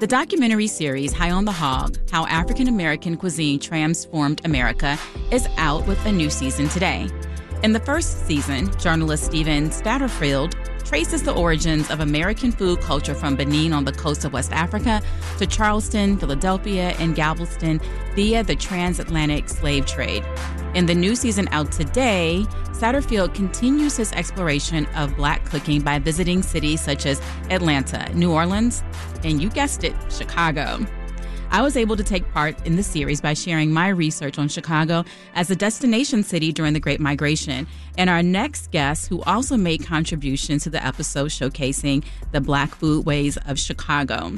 The documentary series High on the Hog How African American Cuisine Transformed America is out with a new season today. In the first season, journalist Stephen Satterfield traces the origins of American food culture from Benin on the coast of West Africa to Charleston, Philadelphia, and Galveston via the transatlantic slave trade. In the new season out today, Satterfield continues his exploration of black cooking by visiting cities such as Atlanta, New Orleans, and you guessed it, Chicago. I was able to take part in the series by sharing my research on Chicago as a destination city during the Great Migration. And our next guest, who also made contributions to the episode showcasing the Black foodways of Chicago.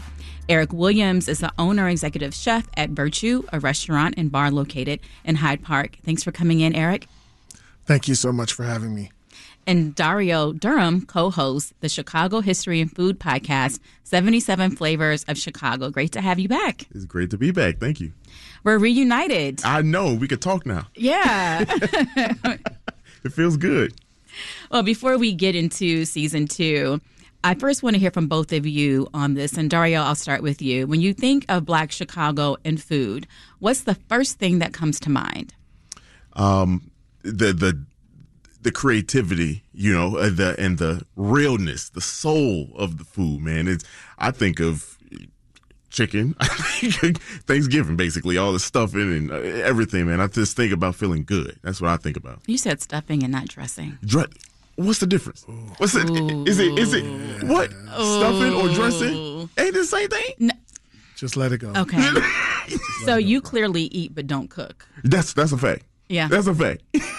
Eric Williams is the owner executive chef at Virtue, a restaurant and bar located in Hyde Park. Thanks for coming in, Eric. Thank you so much for having me. And Dario Durham co hosts the Chicago History and Food podcast, 77 Flavors of Chicago. Great to have you back. It's great to be back. Thank you. We're reunited. I know. We could talk now. Yeah. it feels good. Well, before we get into season two, I first want to hear from both of you on this. And Dario, I'll start with you. When you think of Black Chicago and food, what's the first thing that comes to mind? Um, the the the creativity, you know, uh, the and the realness, the soul of the food, man. It's I think of chicken, Thanksgiving, basically all the stuffing and uh, everything, man. I just think about feeling good. That's what I think about. You said stuffing and not dressing. Dre- What's the difference? What's it? Is it? Is it what stuffing or dressing? Ain't the same thing? No. Just let it go. Okay. so you clearly eat but don't cook. That's that's a fact. Yeah, that's a fact.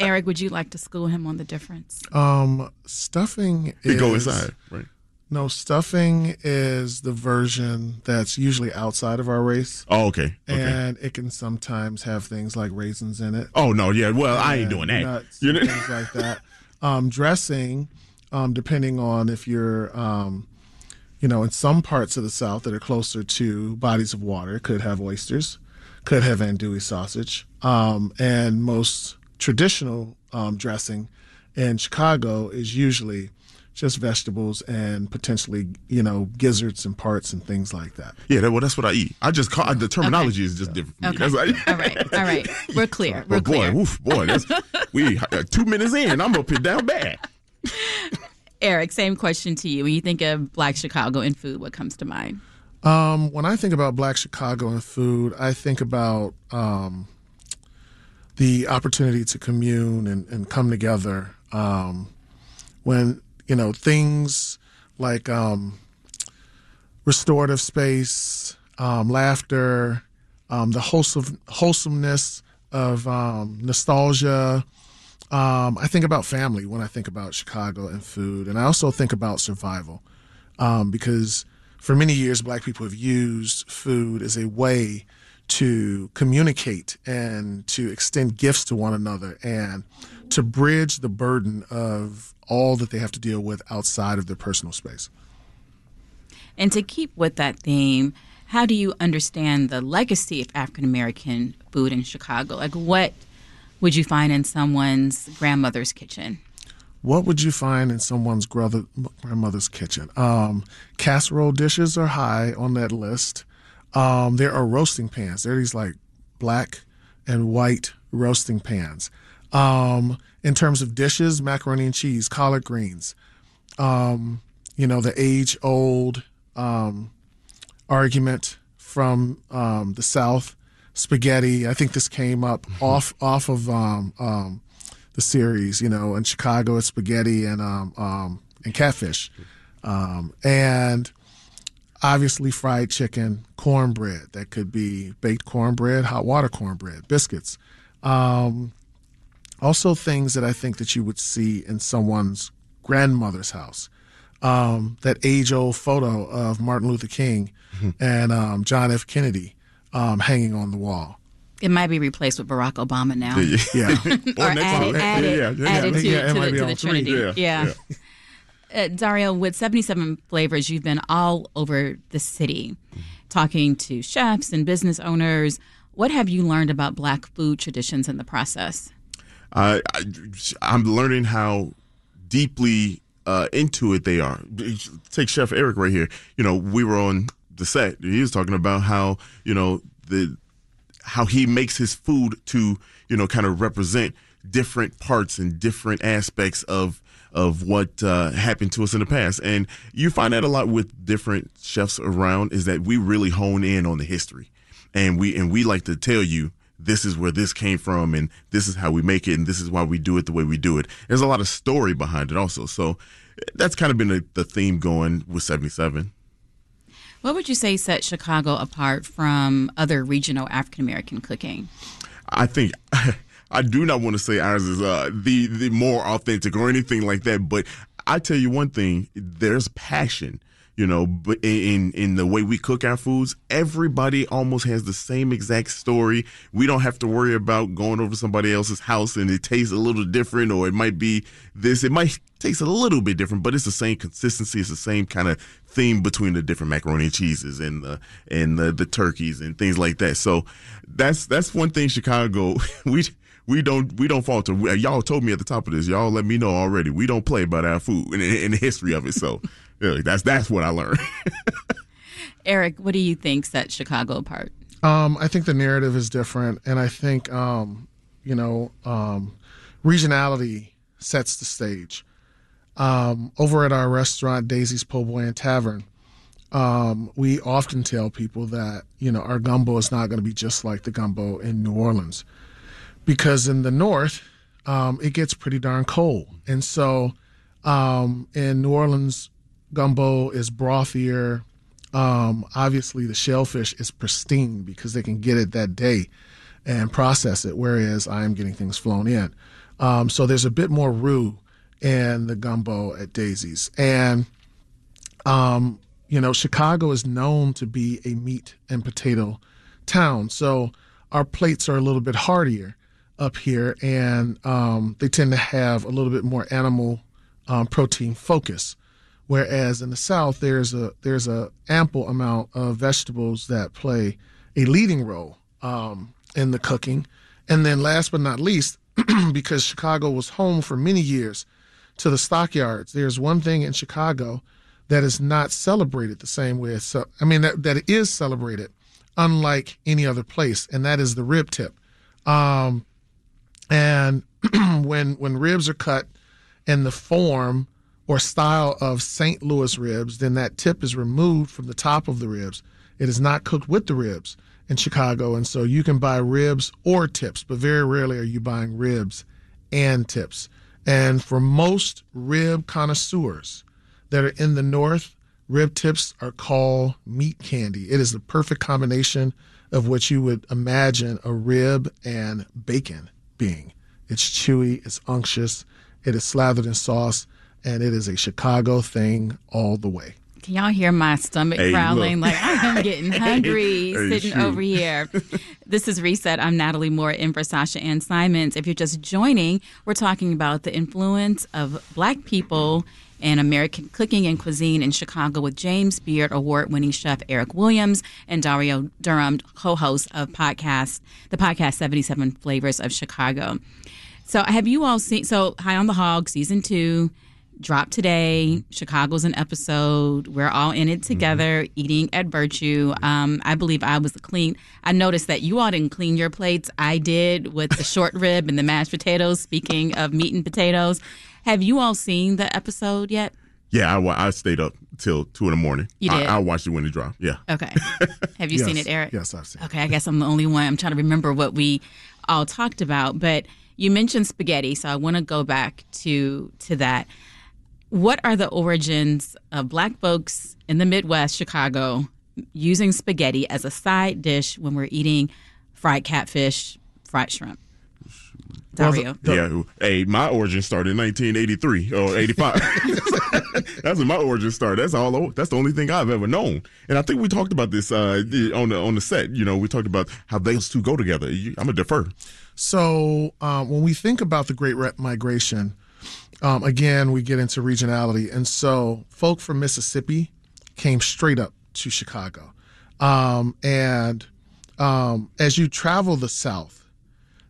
Eric, would you like to school him on the difference? Um, stuffing. You is, go inside, right? No, stuffing is the version that's usually outside of our race. Oh, okay. okay. And it can sometimes have things like raisins in it. Oh no, yeah. Well, I ain't doing that. Nuts, you know? things like that. Um, dressing, um, depending on if you're, um, you know, in some parts of the South that are closer to bodies of water, could have oysters, could have andouille sausage, um, and most traditional um, dressing in Chicago is usually just vegetables and potentially, you know, gizzards and parts and things like that. Yeah, that, well, that's what I eat. I just call the terminology okay. is just different. okay. Like, all right, all right, we're clear. We're boy, clear. Oof, boy, that's, we uh, two minutes in. I'm up and down bad. Eric, same question to you. When you think of Black Chicago and food, what comes to mind? Um, when I think about Black Chicago and food, I think about um, the opportunity to commune and, and come together. Um, when you know things like um, restorative space, um, laughter, um, the wholesome wholesomeness of um, nostalgia. Um, I think about family when I think about Chicago and food, and I also think about survival because for many years, Black people have used food as a way to communicate and to extend gifts to one another and to bridge the burden of all that they have to deal with outside of their personal space. And to keep with that theme, how do you understand the legacy of African American food in Chicago? Like, what would you find in someone's grandmother's kitchen? What would you find in someone's grandmother's kitchen? Um, casserole dishes are high on that list. Um, there are roasting pans. There are these like black and white roasting pans. Um, in terms of dishes, macaroni and cheese, collard greens, um, you know, the age old um, argument from um, the South, spaghetti. I think this came up mm-hmm. off off of um, um, the series, you know, in Chicago, it's spaghetti and and catfish, and obviously fried chicken, cornbread. That could be baked cornbread, hot water cornbread, biscuits. Um, also, things that I think that you would see in someone's grandmother's house. Um, that age-old photo of Martin Luther King mm-hmm. and um, John F. Kennedy um, hanging on the wall. It might be replaced with Barack Obama now. Yeah. or added, added, yeah, yeah, added to, yeah, to, the, to the Trinity. Yeah. Uh, Dario, with 77 flavors, you've been all over the city talking to chefs and business owners. What have you learned about Black food traditions in the process? Uh, I, I'm learning how deeply uh, into it they are. Take Chef Eric right here. You know, we were on the set. He was talking about how you know the how he makes his food to you know kind of represent different parts and different aspects of of what uh, happened to us in the past. And you find that a lot with different chefs around is that we really hone in on the history, and we and we like to tell you this is where this came from and this is how we make it and this is why we do it the way we do it. There's a lot of story behind it also. So that's kind of been a, the theme going with 77. What would you say set Chicago apart from other regional African American cooking? I think I do not want to say ours is uh, the the more authentic or anything like that, but I tell you one thing: there's passion you know but in in the way we cook our foods everybody almost has the same exact story. We don't have to worry about going over somebody else's house and it tastes a little different or it might be this it might taste a little bit different but it's the same consistency it's the same kind of theme between the different macaroni and cheeses and the and the, the turkeys and things like that. So that's that's one thing chicago we we don't we don't falter. Y'all told me at the top of this. Y'all let me know already. We don't play about our food in, and the history of it. So Really, that's that's what I learned. Eric, what do you think sets Chicago apart? Um, I think the narrative is different, and I think um, you know um, regionality sets the stage. Um, over at our restaurant, Daisy's Po' Boy and Tavern, um, we often tell people that you know our gumbo is not going to be just like the gumbo in New Orleans, because in the north um, it gets pretty darn cold, and so in New Orleans gumbo is brothier. Um, obviously, the shellfish is pristine because they can get it that day and process it, whereas I am getting things flown in. Um, so there's a bit more roux in the gumbo at Daisy's. And, um, you know, Chicago is known to be a meat and potato town. So our plates are a little bit heartier up here, and um, they tend to have a little bit more animal um, protein focus. Whereas in the South, there's a there's a ample amount of vegetables that play a leading role um, in the cooking. And then last but not least, because Chicago was home for many years to the stockyards, there's one thing in Chicago that is not celebrated the same way as I mean that that is celebrated unlike any other place, and that is the rib tip. Um, and when when ribs are cut in the form or style of St. Louis ribs, then that tip is removed from the top of the ribs. It is not cooked with the ribs in Chicago. And so you can buy ribs or tips, but very rarely are you buying ribs and tips. And for most rib connoisseurs that are in the North, rib tips are called meat candy. It is the perfect combination of what you would imagine a rib and bacon being. It's chewy, it's unctuous, it is slathered in sauce and it is a Chicago thing all the way. Can y'all hear my stomach hey, growling? Look. Like I am getting hungry hey, sitting shoot. over here. this is Reset. I'm Natalie Moore in for Sasha Ann Simons. If you're just joining, we're talking about the influence of Black people in American cooking and cuisine in Chicago with James Beard Award-winning chef Eric Williams and Dario Durham, co-host of podcast the podcast 77 Flavors of Chicago. So, have you all seen? So, High on the Hog season two Drop today. Chicago's an episode. We're all in it together, mm-hmm. eating at Virtue. Um, I believe I was clean. I noticed that you all didn't clean your plates. I did with the short rib and the mashed potatoes. Speaking of meat and potatoes, have you all seen the episode yet? Yeah, I, I stayed up till two in the morning. You did. I, I watched it when it dropped. Yeah. Okay. Have you yes. seen it, Eric? Yes, I've seen. Okay, I guess I'm the only one. I'm trying to remember what we all talked about, but you mentioned spaghetti, so I want to go back to to that what are the origins of black folks in the Midwest, Chicago, using spaghetti as a side dish when we're eating fried catfish, fried shrimp? Dario. Well, yeah. Hey, my origin started in 1983 or 85. that's when my origin started. That's all. That's the only thing I've ever known. And I think we talked about this uh, on the on the set. You know, we talked about how those two go together. I'm gonna defer. So uh, when we think about the Great Migration, um, again, we get into regionality. And so folk from Mississippi came straight up to Chicago. Um, and um, as you travel the South,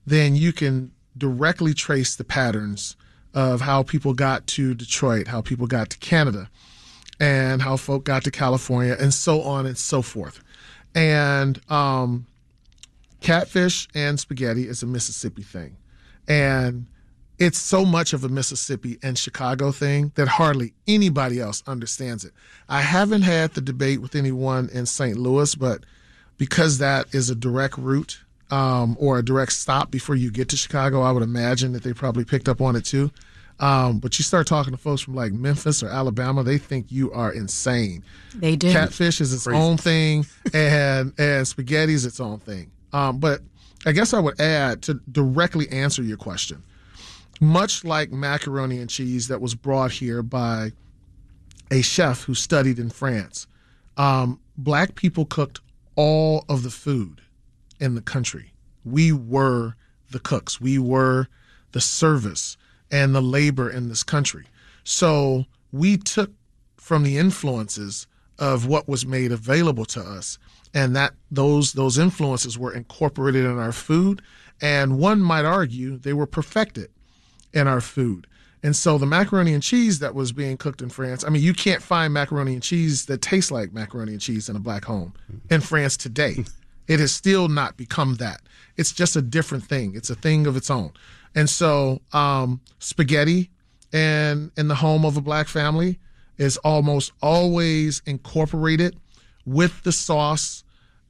then you can directly trace the patterns of how people got to Detroit, how people got to Canada. and how folk got to California and so on and so forth. And um, catfish and spaghetti is a Mississippi thing. And it's so much of a Mississippi and Chicago thing that hardly anybody else understands it. I haven't had the debate with anyone in St. Louis, but because that is a direct route um, or a direct stop before you get to Chicago, I would imagine that they probably picked up on it too. Um, but you start talking to folks from like Memphis or Alabama, they think you are insane. They do. Catfish is its Crazy. own thing, and and spaghetti is its own thing. Um, but I guess I would add to directly answer your question, much like macaroni and cheese that was brought here by a chef who studied in France. Um, black people cooked all of the food in the country. We were the cooks. We were the service and the labor in this country. So we took from the influences of what was made available to us and that those those influences were incorporated in our food and one might argue they were perfected in our food and so the macaroni and cheese that was being cooked in France, I mean, you can't find macaroni and cheese that tastes like macaroni and cheese in a black home in France today. It has still not become that. It's just a different thing. It's a thing of its own. And so um, spaghetti and in the home of a black family is almost always incorporated with the sauce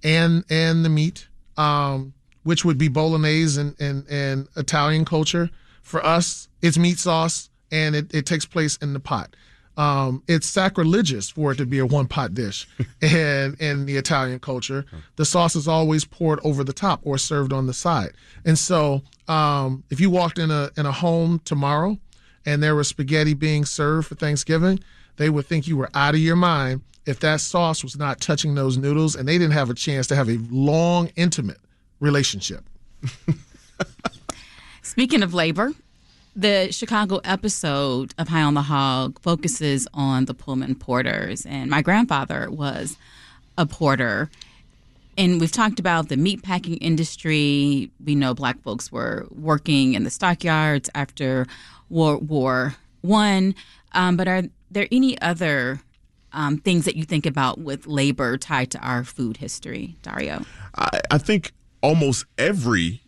and and the meat, um, which would be bolognese and, and, and Italian culture. For us, it's meat sauce and it, it takes place in the pot. Um, it's sacrilegious for it to be a one pot dish. and in the Italian culture, the sauce is always poured over the top or served on the side. And so, um, if you walked in a in a home tomorrow and there was spaghetti being served for Thanksgiving, they would think you were out of your mind if that sauce was not touching those noodles and they didn't have a chance to have a long, intimate relationship. Speaking of labor, the Chicago episode of High on the Hog focuses on the Pullman porters, and my grandfather was a porter. And we've talked about the meatpacking industry. We know black folks were working in the stockyards after World War One. Um, but are there any other um, things that you think about with labor tied to our food history, Dario? I, I think almost every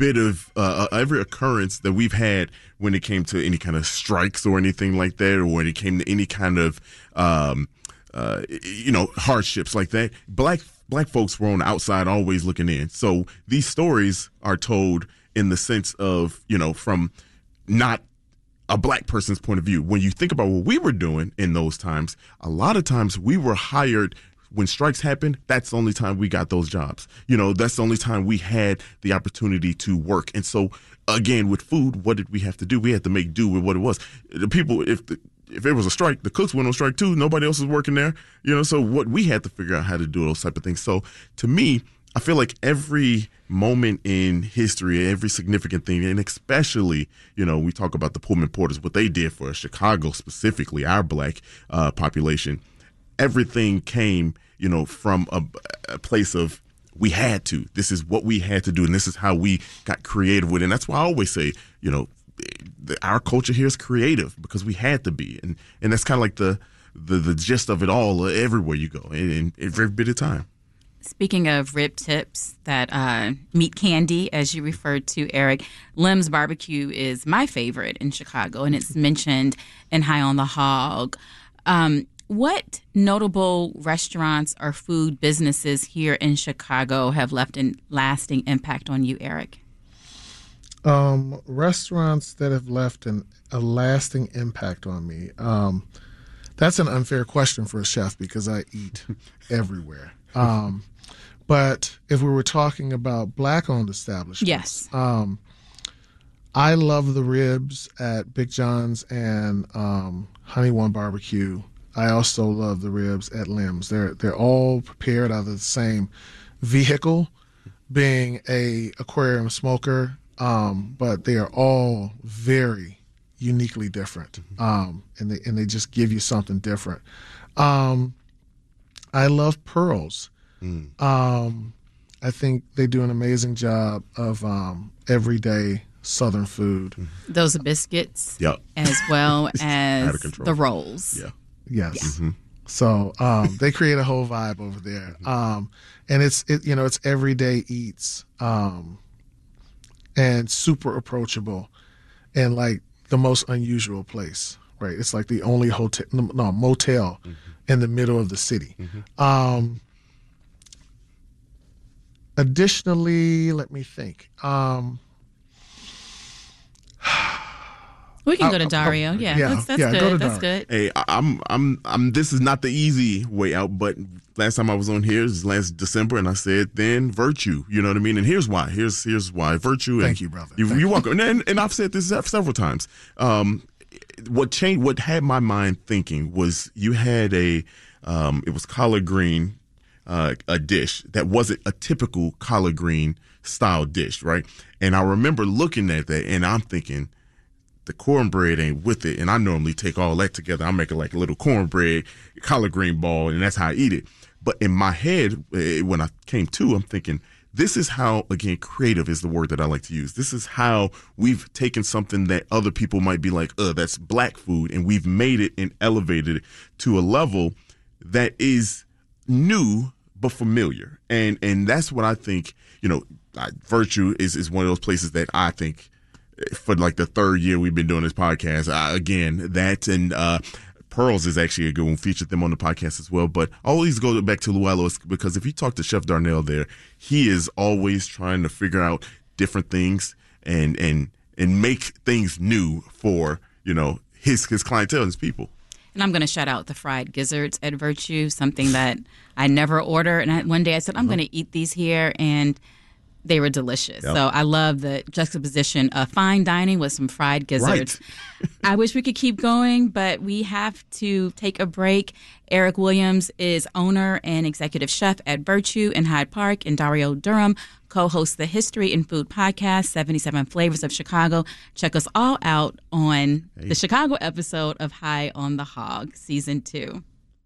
bit of uh, uh, every occurrence that we've had when it came to any kind of strikes or anything like that, or when it came to any kind of um, uh, you know hardships like that. Black black folks were on the outside, always looking in. So these stories are told in the sense of you know from not a black person's point of view. When you think about what we were doing in those times, a lot of times we were hired when strikes happened, that's the only time we got those jobs. You know, that's the only time we had the opportunity to work. And so, again, with food, what did we have to do? We had to make do with what it was. The people, if the, if it was a strike, the cooks went on strike too. Nobody else was working there. You know, so what we had to figure out how to do those type of things. So to me, I feel like every moment in history, every significant thing, and especially, you know, we talk about the Pullman Porters, what they did for Chicago specifically, our black uh, population everything came, you know, from a, a place of we had to. This is what we had to do, and this is how we got creative with it. And that's why I always say, you know, our culture here is creative because we had to be, and and that's kind of like the, the the gist of it all. Uh, everywhere you go, in, every bit of time. Speaking of rib tips, that uh, meat candy, as you referred to, Eric, Lem's Barbecue is my favorite in Chicago, and it's mentioned in High on the Hog. Um, what notable restaurants or food businesses here in Chicago have left a lasting impact on you, Eric? Um, restaurants that have left an, a lasting impact on me. Um, that's an unfair question for a chef because I eat everywhere. Um, but if we were talking about black-owned establishments, yes. Um, I love the ribs at Big John's and um, Honey One Barbecue I also love the ribs at Lem's. They're they're all prepared out of the same vehicle, being a aquarium smoker, um, but they are all very uniquely different, mm-hmm. um, and they and they just give you something different. Um, I love Pearls. Mm. Um, I think they do an amazing job of um, everyday Southern food. Those biscuits, yep. as well as the rolls. Yeah. Yes. So um, they create a whole vibe over there, um, and it's it you know it's everyday eats um, and super approachable, and like the most unusual place. Right, it's like the only hotel, no motel, in the middle of the city. Um, additionally, let me think. Um, We can go to I- I- Dario. Yeah, yeah, that's, that's yeah, go good. That's good. Hey, I- I'm, I'm, I'm. This is not the easy way out, but last time I was on here is last December, and I said then virtue. You know what I mean? And here's why. Here's here's why virtue. and- Thank you, brother. You, Thank you're welcome. And, and I've said this several times. Um, what changed? What had my mind thinking was you had a, um, it was collard green, uh, a dish that wasn't a typical collard green style dish, right? And I remember looking at that, and I'm thinking the cornbread ain't with it. And I normally take all that together. I make it like a little cornbread, collard green ball, and that's how I eat it. But in my head, eh, when I came to, I'm thinking, this is how, again, creative is the word that I like to use. This is how we've taken something that other people might be like, uh, that's black food, and we've made it and elevated it to a level that is new but familiar. And and that's what I think, you know, I, Virtue is, is one of those places that I think for like the third year we've been doing this podcast. Uh, again, that and uh, Pearls is actually a good one. Featured them on the podcast as well. But I always go back to Luella because if you talk to Chef Darnell there, he is always trying to figure out different things and and and make things new for you know his his clientele, his people. And I'm going to shout out the fried gizzards at Virtue, something that I never order. And I, one day I said, I'm going to eat these here. And they were delicious. Yep. So I love the juxtaposition of fine dining with some fried gizzards. I wish we could keep going, but we have to take a break. Eric Williams is owner and executive chef at Virtue in Hyde Park, and Dario Durham co hosts the History and Food podcast, 77 Flavors of Chicago. Check us all out on the Chicago episode of High on the Hog, season two.